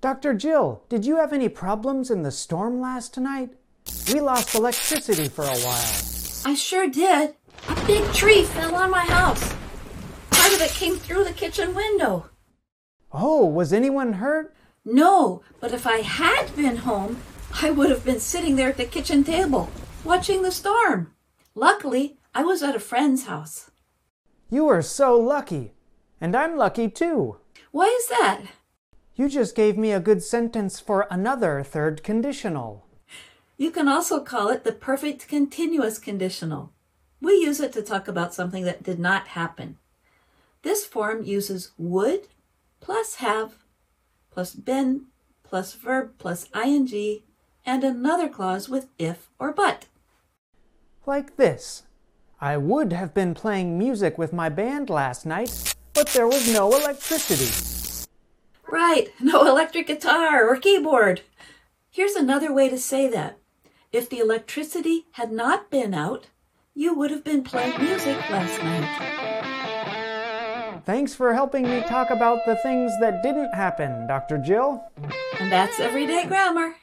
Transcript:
Dr. Jill, did you have any problems in the storm last night? We lost electricity for a while. I sure did. A big tree fell on my house. Part of it came through the kitchen window. Oh, was anyone hurt? No, but if I had been home, I would have been sitting there at the kitchen table, watching the storm. Luckily, I was at a friend's house. You are so lucky. And I'm lucky too. Why is that? You just gave me a good sentence for another third conditional. You can also call it the perfect continuous conditional. We use it to talk about something that did not happen. This form uses would plus have plus been plus verb plus ing and another clause with if or but. Like this I would have been playing music with my band last night, but there was no electricity. Right, no electric guitar or keyboard. Here's another way to say that. If the electricity had not been out, you would have been playing music last night. Thanks for helping me talk about the things that didn't happen, Dr. Jill. And that's everyday grammar.